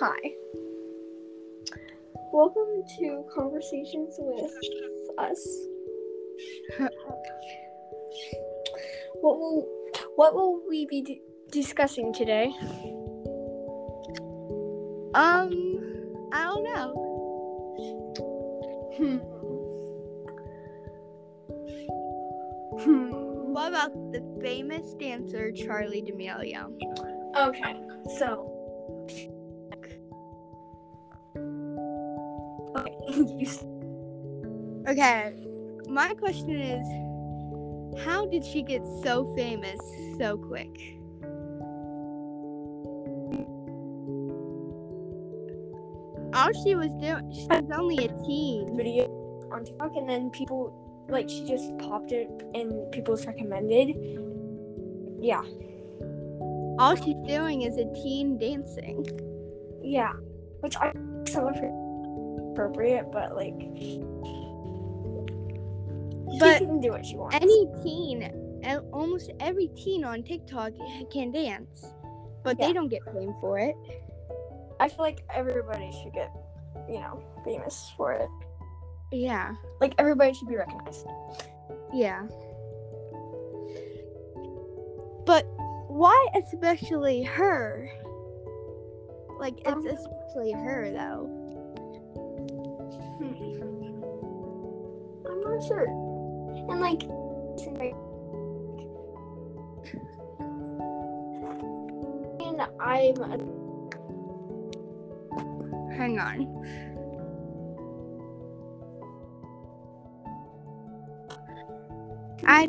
Hi. Welcome to Conversations with Us. what will what will we be d- discussing today? Um, I don't know. Hmm. Hmm. What about the famous dancer Charli D'Amelio? Okay, so. Okay, you s- Okay, my question is how did she get so famous so quick? All she was doing, she was only a teen. video on TikTok, and then people like she just popped it in people's recommended. Yeah, All she's doing is a teen dancing. yeah, which I her appropriate, but like, But she can do what she wants. Any teen, almost every teen on TikTok can dance, but Yeah. they don't get fame for it. I feel like everybody should get, you know, famous for it. Yeah, Like everybody should be recognized. yeah. But why especially her? Like it's Um, especially her though. Sure. And like, and I'm a Hang on. I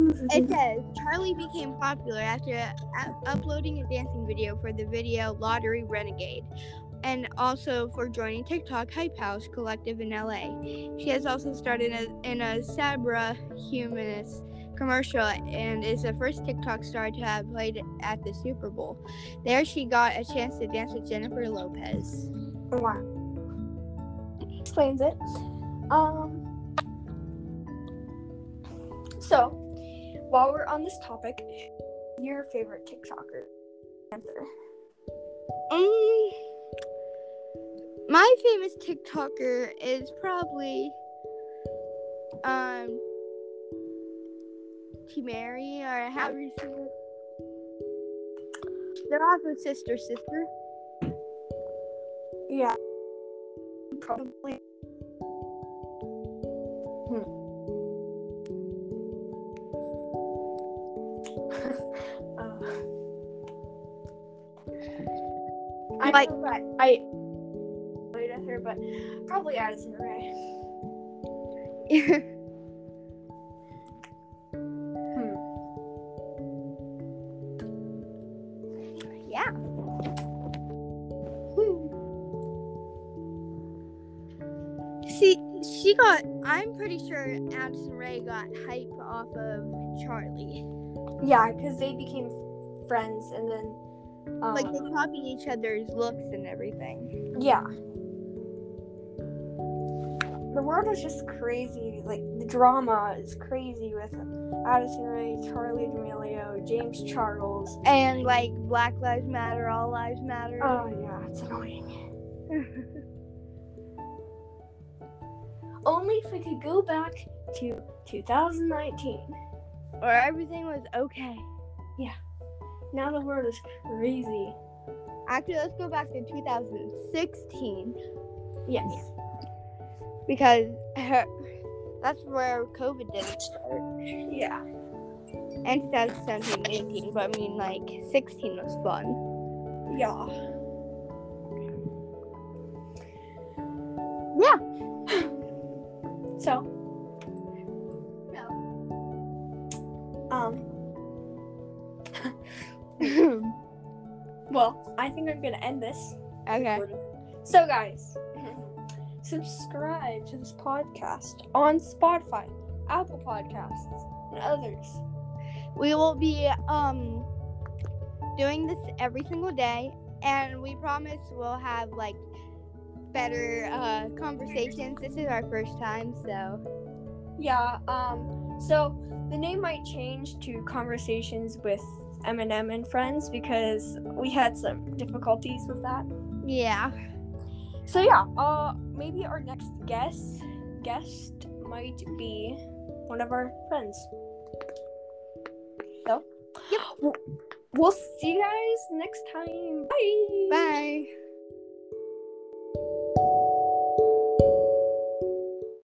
It says Charli became popular after u- uploading a dancing video for the video Lottery Renegade and also for joining TikTok Hype House Collective in LA. She has also started a, in a Sabra Hummus commercial and is the first TikTok star to have played at the Super Bowl. There she got a chance to dance with Jennifer Lopez. Wow. Explains it. Um. So, while we're on this topic, your favorite TikToker answer? Um, my famous TikToker is probably um T Mary or have you seen it? They're also sister sister. Yeah. Probably. Hmm. uh, I Like- I played with her, but probably Addison Rae. Hmm. yeah. See, she got. I'm pretty sure Addison Rae got hype off of Charli. Yeah, because they became friends, and then um, Like they copy each other's looks and everything. yeah. The world is just crazy. Like the drama is crazy with Addison Rae, Charli D'Amelio, James Charles. And like Black Lives Matter, All Lives Matter. Oh yeah, it's annoying. Only if we could go back to 2019. Or everything was okay. Yeah. Now the world is crazy. Actually, let's go back to 2016 Yes. because her, that's where COVID didn't start. Yeah. And 2017 18, but I mean, like, 16 was fun. Yeah. Yeah. Well, I think I'm gonna end this. okay. So, guys, subscribe to this podcast on Spotify, Apple Podcasts, and others. We will be um doing this every single day, and we promise we'll have like better uh, conversations. This is our first time, so Yeah. Um. So the name might change to Conversations with Eminem and Friends because we had some difficulties with that. Yeah. So yeah, uh, maybe our next guest guest might be one of our friends. So, Yep. we'll, we'll see you guys next time. Bye. Bye.